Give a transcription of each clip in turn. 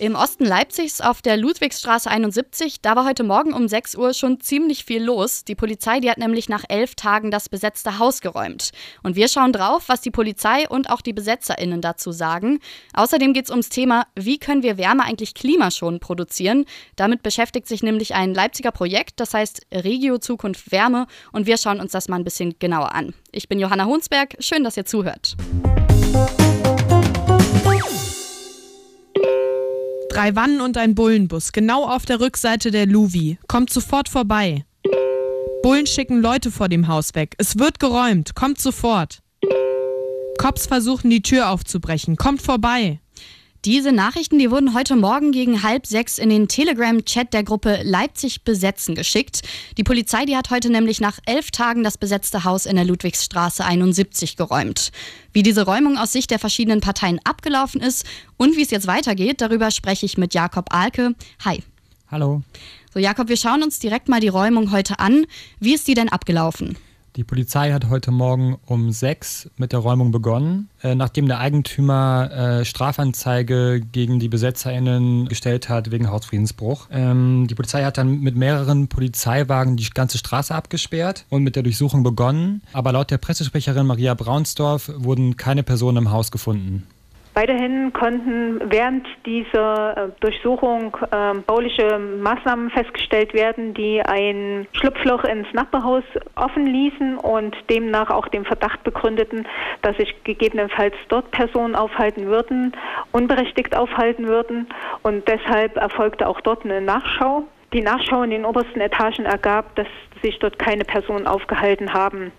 Im Osten Leipzigs auf der Ludwigsstraße 71, da war heute Morgen um 6 Uhr schon ziemlich viel los. Die Polizei, die hat nämlich nach elf Tagen das besetzte Haus geräumt. Und wir schauen drauf, was die Polizei und auch die BesetzerInnen dazu sagen. Außerdem geht es ums Thema, wie können wir Wärme eigentlich klimaschonend produzieren. Damit beschäftigt sich nämlich ein Leipziger Projekt, das heißt Regio Zukunft Wärme. Und wir schauen uns das mal ein bisschen genauer an. Ich bin Johanna Honsberg, schön, dass ihr zuhört. Drei Wannen und ein Bullenbus, genau auf der Rückseite der Luvi. Kommt sofort vorbei. Bullen schicken Leute vor dem Haus weg. Es wird geräumt. Kommt sofort. Cops versuchen die Tür aufzubrechen. Kommt vorbei. Diese Nachrichten, die wurden heute Morgen gegen halb sechs in den Telegram-Chat der Gruppe Leipzig besetzen geschickt. Die Polizei, die hat heute nämlich nach elf Tagen das besetzte Haus in der Ludwigsstraße 71 geräumt. Wie diese Räumung aus Sicht der verschiedenen Parteien abgelaufen ist und wie es jetzt weitergeht, darüber spreche ich mit Jakob Alke. Hi. Hallo. So, Jakob, wir schauen uns direkt mal die Räumung heute an. Wie ist die denn abgelaufen? Die Polizei hat heute Morgen um sechs mit der Räumung begonnen, äh, nachdem der Eigentümer äh, Strafanzeige gegen die BesetzerInnen gestellt hat wegen Hausfriedensbruch. Ähm, die Polizei hat dann mit mehreren Polizeiwagen die ganze Straße abgesperrt und mit der Durchsuchung begonnen. Aber laut der Pressesprecherin Maria Braunsdorf wurden keine Personen im Haus gefunden. Weiterhin konnten während dieser äh, Durchsuchung äh, bauliche Maßnahmen festgestellt werden, die ein Schlupfloch ins Nachbarhaus offen ließen und demnach auch den Verdacht begründeten, dass sich gegebenenfalls dort Personen aufhalten würden, unberechtigt aufhalten würden. Und deshalb erfolgte auch dort eine Nachschau. Die Nachschau in den obersten Etagen ergab, dass sich dort keine Personen aufgehalten haben.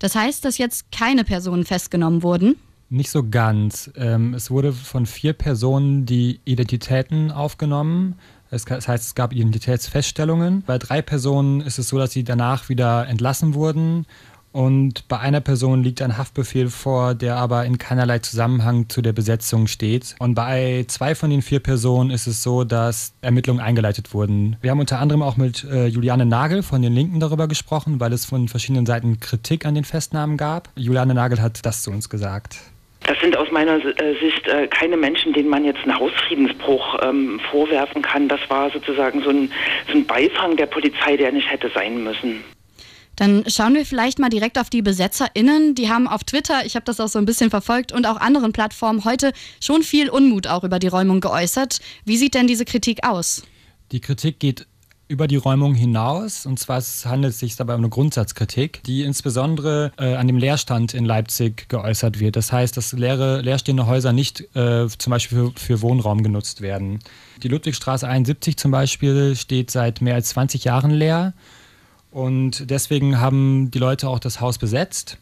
Das heißt, dass jetzt keine Personen festgenommen wurden? Nicht so ganz. Ähm, es wurde von vier Personen die Identitäten aufgenommen. Das heißt, es gab Identitätsfeststellungen. Bei drei Personen ist es so, dass sie danach wieder entlassen wurden. Und bei einer Person liegt ein Haftbefehl vor, der aber in keinerlei Zusammenhang zu der Besetzung steht. Und bei zwei von den vier Personen ist es so, dass Ermittlungen eingeleitet wurden. Wir haben unter anderem auch mit äh, Juliane Nagel von den Linken darüber gesprochen, weil es von verschiedenen Seiten Kritik an den Festnahmen gab. Juliane Nagel hat das zu uns gesagt. Das sind aus meiner äh, Sicht äh, keine Menschen, denen man jetzt einen Hausfriedensbruch ähm, vorwerfen kann. Das war sozusagen so ein, so ein Beifang der Polizei, der nicht hätte sein müssen. Dann schauen wir vielleicht mal direkt auf die BesetzerInnen. Die haben auf Twitter, ich habe das auch so ein bisschen verfolgt, und auch anderen Plattformen heute schon viel Unmut auch über die Räumung geäußert. Wie sieht denn diese Kritik aus? Die Kritik geht über die Räumung hinaus. Und zwar handelt es sich dabei um eine Grundsatzkritik, die insbesondere äh, an dem Leerstand in Leipzig geäußert wird. Das heißt, dass leere, leerstehende Häuser nicht äh, zum Beispiel für, für, Wohnraum genutzt werden. Die Ludwigstraße 71 zum Beispiel steht seit mehr als 20 Jahren leer. Und deswegen haben die Leute auch das Haus besetzt.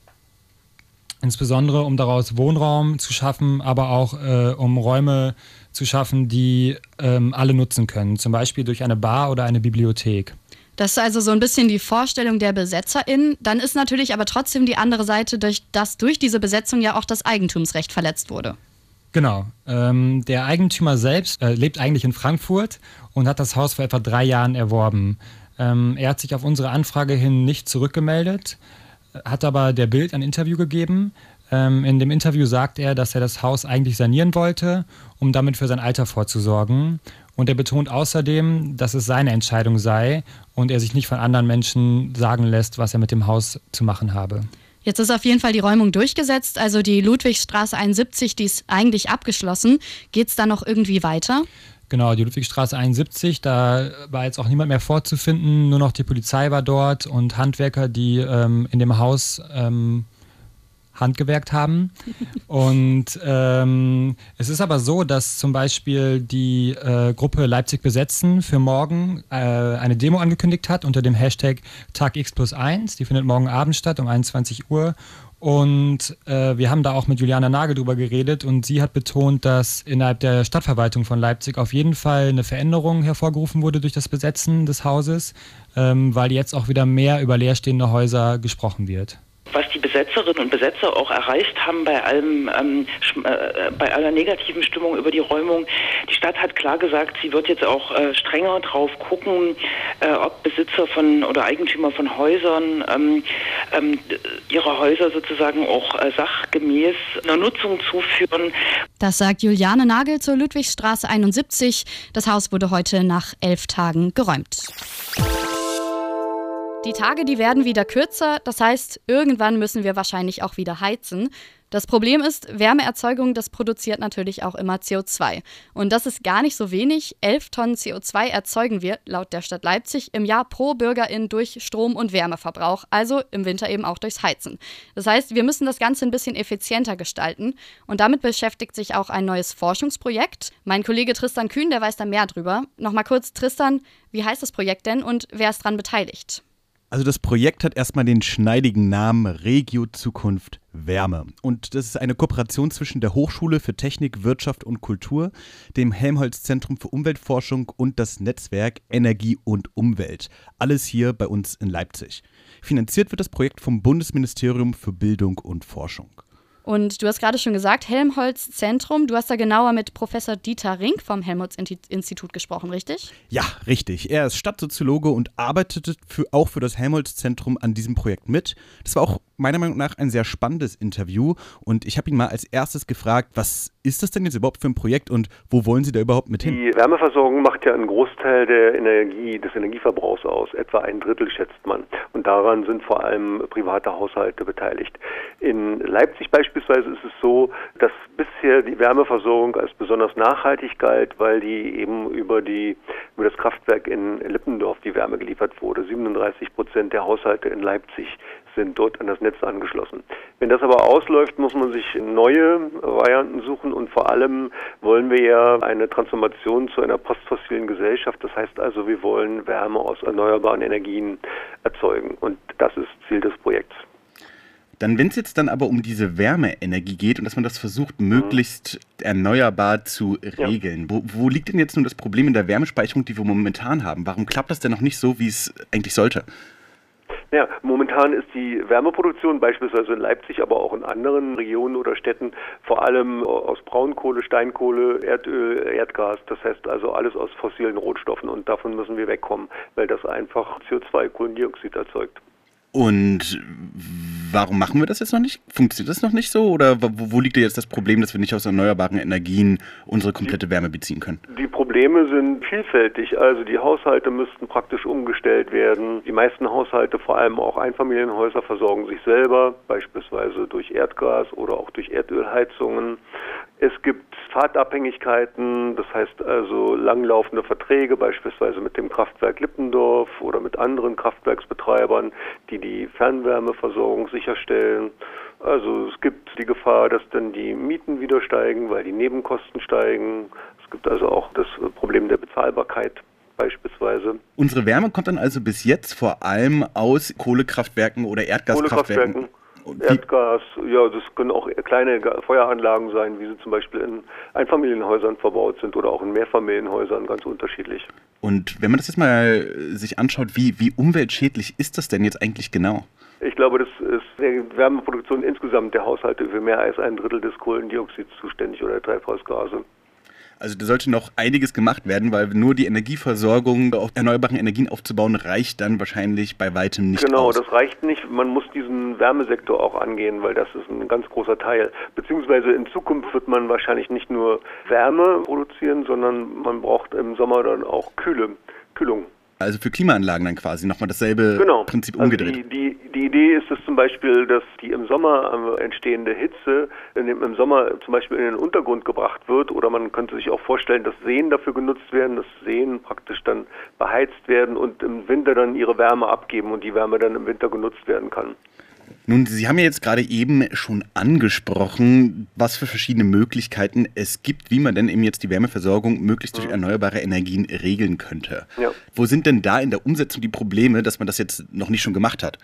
Insbesondere um daraus Wohnraum zu schaffen, aber auch äh, um Räume zu schaffen, die ähm, alle nutzen können. Zum Beispiel durch eine Bar oder eine Bibliothek. Das ist also so ein bisschen die Vorstellung der BesetzerInnen. Dann ist natürlich aber trotzdem die andere Seite, durch, dass durch diese Besetzung ja auch das Eigentumsrecht verletzt wurde. Genau. Ähm, der Eigentümer selbst äh, lebt eigentlich in Frankfurt und hat das Haus vor etwa drei Jahren erworben. Ähm, er hat sich auf unsere Anfrage hin nicht zurückgemeldet hat aber der Bild ein Interview gegeben. Ähm, in dem Interview sagt er, dass er das Haus eigentlich sanieren wollte, um damit für sein Alter vorzusorgen. Und er betont außerdem, dass es seine Entscheidung sei und er sich nicht von anderen Menschen sagen lässt, was er mit dem Haus zu machen habe. Jetzt ist auf jeden Fall die Räumung durchgesetzt, also die Ludwigstraße 71, die ist eigentlich abgeschlossen. Geht es da noch irgendwie weiter? Genau, die Ludwigstraße 71, da war jetzt auch niemand mehr vorzufinden, nur noch die Polizei war dort und Handwerker, die ähm, in dem Haus ähm, handgewerkt haben. Und ähm, es ist aber so, dass zum Beispiel die äh, Gruppe Leipzig besetzen für morgen äh, eine Demo angekündigt hat unter dem Hashtag Tag X plus 1. Die findet morgen Abend statt um 21 Uhr. Und äh, wir haben da auch mit Juliana Nagel drüber geredet und sie hat betont, dass innerhalb der Stadtverwaltung von Leipzig auf jeden Fall eine Veränderung hervorgerufen wurde durch das Besetzen des Hauses, ähm, weil jetzt auch wieder mehr über leerstehende Häuser gesprochen wird. Was die Besetzerinnen und Besetzer auch erreicht haben bei allem, ähm, äh, bei aller negativen Stimmung über die Räumung. Die Stadt hat klar gesagt, sie wird jetzt auch äh, strenger drauf gucken, äh, ob Besitzer von oder Eigentümer von Häusern ähm, ähm, ihre Häuser sozusagen auch äh, sachgemäß einer Nutzung zuführen. Das sagt Juliane Nagel zur Ludwigstraße 71. Das Haus wurde heute nach elf Tagen geräumt. Die Tage, die werden wieder kürzer, das heißt, irgendwann müssen wir wahrscheinlich auch wieder heizen. Das Problem ist, Wärmeerzeugung, das produziert natürlich auch immer CO2. Und das ist gar nicht so wenig. 11 Tonnen CO2 erzeugen wir, laut der Stadt Leipzig, im Jahr pro Bürgerin durch Strom- und Wärmeverbrauch, also im Winter eben auch durchs Heizen. Das heißt, wir müssen das Ganze ein bisschen effizienter gestalten. Und damit beschäftigt sich auch ein neues Forschungsprojekt. Mein Kollege Tristan Kühn, der weiß da mehr drüber. Nochmal kurz, Tristan, wie heißt das Projekt denn und wer ist dran beteiligt? Also das Projekt hat erstmal den schneidigen Namen Regio Zukunft Wärme. Und das ist eine Kooperation zwischen der Hochschule für Technik, Wirtschaft und Kultur, dem Helmholtz Zentrum für Umweltforschung und das Netzwerk Energie und Umwelt. Alles hier bei uns in Leipzig. Finanziert wird das Projekt vom Bundesministerium für Bildung und Forschung. Und du hast gerade schon gesagt, Helmholtz Zentrum. Du hast da genauer mit Professor Dieter Rink vom Helmholtz Institut gesprochen, richtig? Ja, richtig. Er ist Stadtsoziologe und arbeitet für, auch für das Helmholtz Zentrum an diesem Projekt mit. Das war auch meiner Meinung nach ein sehr spannendes Interview und ich habe ihn mal als erstes gefragt, was ist das denn jetzt überhaupt für ein Projekt und wo wollen Sie da überhaupt mit hin? Die Wärmeversorgung macht ja einen Großteil der Energie, des Energieverbrauchs aus, etwa ein Drittel schätzt man. Und daran sind vor allem private Haushalte beteiligt. In Leipzig beispielsweise ist es so, dass bisher die Wärmeversorgung als besonders nachhaltig galt, weil die eben über die über das Kraftwerk in Lippendorf die Wärme geliefert wurde. 37 Prozent der Haushalte in Leipzig sind dort an das Netz angeschlossen. Wenn das aber ausläuft, muss man sich neue Varianten suchen und vor allem wollen wir ja eine Transformation zu einer postfossilen Gesellschaft. Das heißt also, wir wollen Wärme aus erneuerbaren Energien erzeugen und das ist Ziel des Projekts. Dann, wenn es jetzt dann aber um diese Wärmeenergie geht und dass man das versucht, möglichst mhm. erneuerbar zu regeln, ja. wo, wo, liegt denn jetzt nun das Problem in der Wärmespeicherung, die wir momentan haben? Warum klappt das denn noch nicht so, wie es eigentlich sollte? Ja, momentan ist die Wärmeproduktion beispielsweise in Leipzig, aber auch in anderen Regionen oder Städten vor allem aus Braunkohle, Steinkohle, Erdöl, Erdgas. Das heißt also alles aus fossilen Rohstoffen und davon müssen wir wegkommen, weil das einfach CO2, Kohlendioxid erzeugt. Und warum machen wir das jetzt noch nicht? Funktioniert das noch nicht so? Oder wo, wo liegt jetzt das Problem, dass wir nicht aus erneuerbaren Energien unsere komplette Wärme beziehen können? Die Probleme sind vielfältig. Also die Haushalte müssten praktisch umgestellt werden. Die meisten Haushalte, vor allem auch Einfamilienhäuser, versorgen sich selber, beispielsweise durch Erdgas oder auch durch Erdölheizungen. Es gibt Fahrtabhängigkeiten, das heißt also langlaufende Verträge, beispielsweise mit dem Kraftwerk Lippendorf oder mit anderen Kraftwerksbetreibern, die die Fernwärmeversorgung sicherstellen. Also es gibt die Gefahr, dass dann die Mieten wieder steigen, weil die Nebenkosten steigen. Es gibt also auch das Problem der Bezahlbarkeit beispielsweise. Unsere Wärme kommt dann also bis jetzt vor allem aus Kohlekraftwerken oder Erdgaskraftwerken. Kohlekraftwerken Erdgas, ja, das können auch kleine Feueranlagen sein, wie sie zum Beispiel in Einfamilienhäusern verbaut sind oder auch in Mehrfamilienhäusern, ganz unterschiedlich. Und wenn man das jetzt mal sich anschaut, wie, wie umweltschädlich ist das denn jetzt eigentlich genau? Ich glaube, das ist die Wärmeproduktion insgesamt der Haushalte für mehr als ein Drittel des Kohlendioxids zuständig oder der Treibhausgase. Also da sollte noch einiges gemacht werden, weil nur die Energieversorgung auf erneuerbaren Energien aufzubauen, reicht dann wahrscheinlich bei weitem nicht Genau, aus. das reicht nicht. Man muss diesen Wärmesektor auch angehen, weil das ist ein ganz großer Teil. Beziehungsweise in Zukunft wird man wahrscheinlich nicht nur Wärme produzieren, sondern man braucht im Sommer dann auch Kühle, Kühlung. Also für Klimaanlagen dann quasi nochmal dasselbe genau. Prinzip umgedreht. Also die, die, die, Idee ist es zum Beispiel, dass die im Sommer entstehende Hitze dem, im Sommer zum Beispiel in den Untergrund gebracht wird oder man könnte sich auch vorstellen, dass Seen dafür genutzt werden, dass Seen praktisch dann beheizt werden und im Winter dann ihre Wärme abgeben und die Wärme dann im Winter genutzt werden kann. Nun, Sie haben ja jetzt gerade eben schon angesprochen, was für verschiedene Möglichkeiten es gibt, wie man denn eben jetzt die Wärmeversorgung möglichst durch mhm. erneuerbare Energien regeln könnte. Ja. Wo sind denn da in der Umsetzung die Probleme, dass man das jetzt noch nicht schon gemacht hat?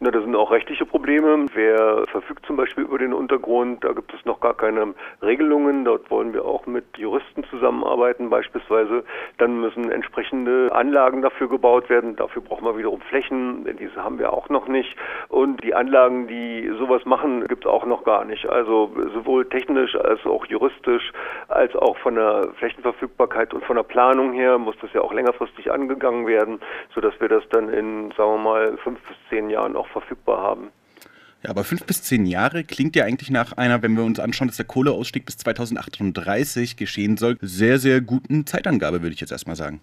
Na, da sind auch rechtliche Probleme. Wer verfügt zum Beispiel über den Untergrund? Da gibt es noch gar keine Regelungen. Dort wollen wir auch mit Juristen zusammenarbeiten beispielsweise. Dann müssen entsprechende Anlagen dafür gebaut werden. Dafür brauchen wir wiederum Flächen. Diese haben wir auch noch nicht. Und die Anlagen, die sowas machen, gibt es auch noch gar nicht. Also sowohl technisch als auch juristisch, als auch von der Flächenverfügbarkeit und von der Planung her muss das ja auch längerfristig angegangen werden, sodass wir das dann in, sagen wir mal, fünf bis zehn Jahren auch verfügbar haben. Ja, aber fünf bis zehn Jahre klingt ja eigentlich nach einer, wenn wir uns anschauen, dass der Kohleausstieg bis 2038 geschehen soll, sehr, sehr guten Zeitangabe, würde ich jetzt erstmal sagen.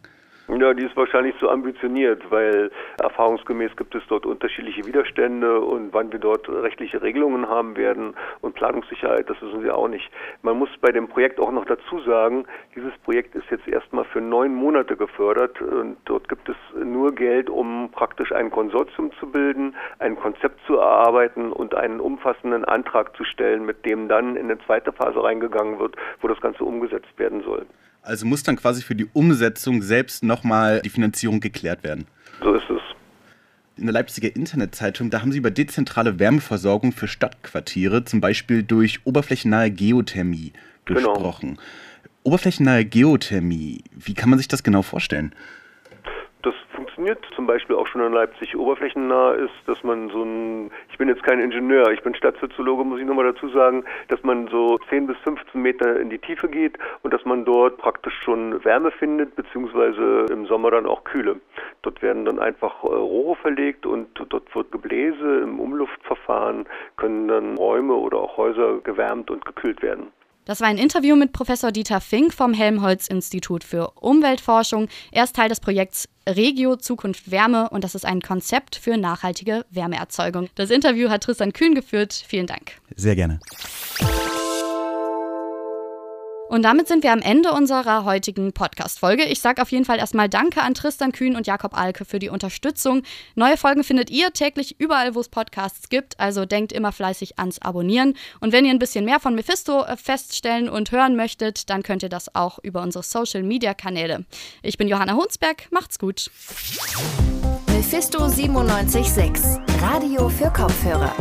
Ja, die ist wahrscheinlich zu ambitioniert, weil erfahrungsgemäß gibt es dort unterschiedliche Widerstände und wann wir dort rechtliche Regelungen haben werden und Planungssicherheit, das wissen wir auch nicht. Man muss bei dem Projekt auch noch dazu sagen, dieses Projekt ist jetzt erstmal für neun Monate gefördert und dort gibt es nur Geld, um praktisch ein Konsortium zu bilden, ein Konzept zu erarbeiten und einen umfassenden Antrag zu stellen, mit dem dann in eine zweite Phase reingegangen wird, wo das Ganze umgesetzt werden soll. Also muss dann quasi für die Umsetzung selbst nochmal die Finanzierung geklärt werden. So ist es. In der Leipziger Internetzeitung, da haben Sie über dezentrale Wärmeversorgung für Stadtquartiere, zum Beispiel durch oberflächennahe Geothermie, Genau. gesprochen. Oberflächennahe Geothermie, wie kann man sich das genau vorstellen? Das funktioniert zum Beispiel auch schon in Leipzig. Oberflächennah ist, dass man so ein, ich bin jetzt kein Ingenieur, ich bin Stadtsoziologe, muss ich nochmal dazu sagen, dass man so 10 bis 15 Meter in die Tiefe geht und dass man dort praktisch schon Wärme findet, beziehungsweise im Sommer dann auch Kühle. Dort werden dann einfach äh, Rohre verlegt und dort wird Gebläse im Umluftverfahren, können dann Räume oder auch Häuser gewärmt und gekühlt werden. Das war ein Interview mit Professor Dieter Fink vom Helmholtz-Institut für Umweltforschung. Er ist Teil des Projekts Regio Zukunft Wärme und das ist ein Konzept für nachhaltige Wärmeerzeugung. Das Interview hat Tristan Kühn geführt. Vielen Dank. Sehr gerne. Und damit sind wir am Ende unserer heutigen Podcast-Folge. Ich sage auf jeden Fall erstmal Danke an Tristan Kühn und Jakob Alke für die Unterstützung. Neue Folgen findet ihr täglich überall, wo es Podcasts gibt. Also denkt immer fleißig ans Abonnieren. Und wenn ihr ein bisschen mehr von Mephisto äh, feststellen und hören möchtet, dann könnt ihr das auch über unsere Social-Media-Kanäle. Ich bin Johanna Hunsberg. Macht's gut. Mephisto 976, Radio für Kopfhörer.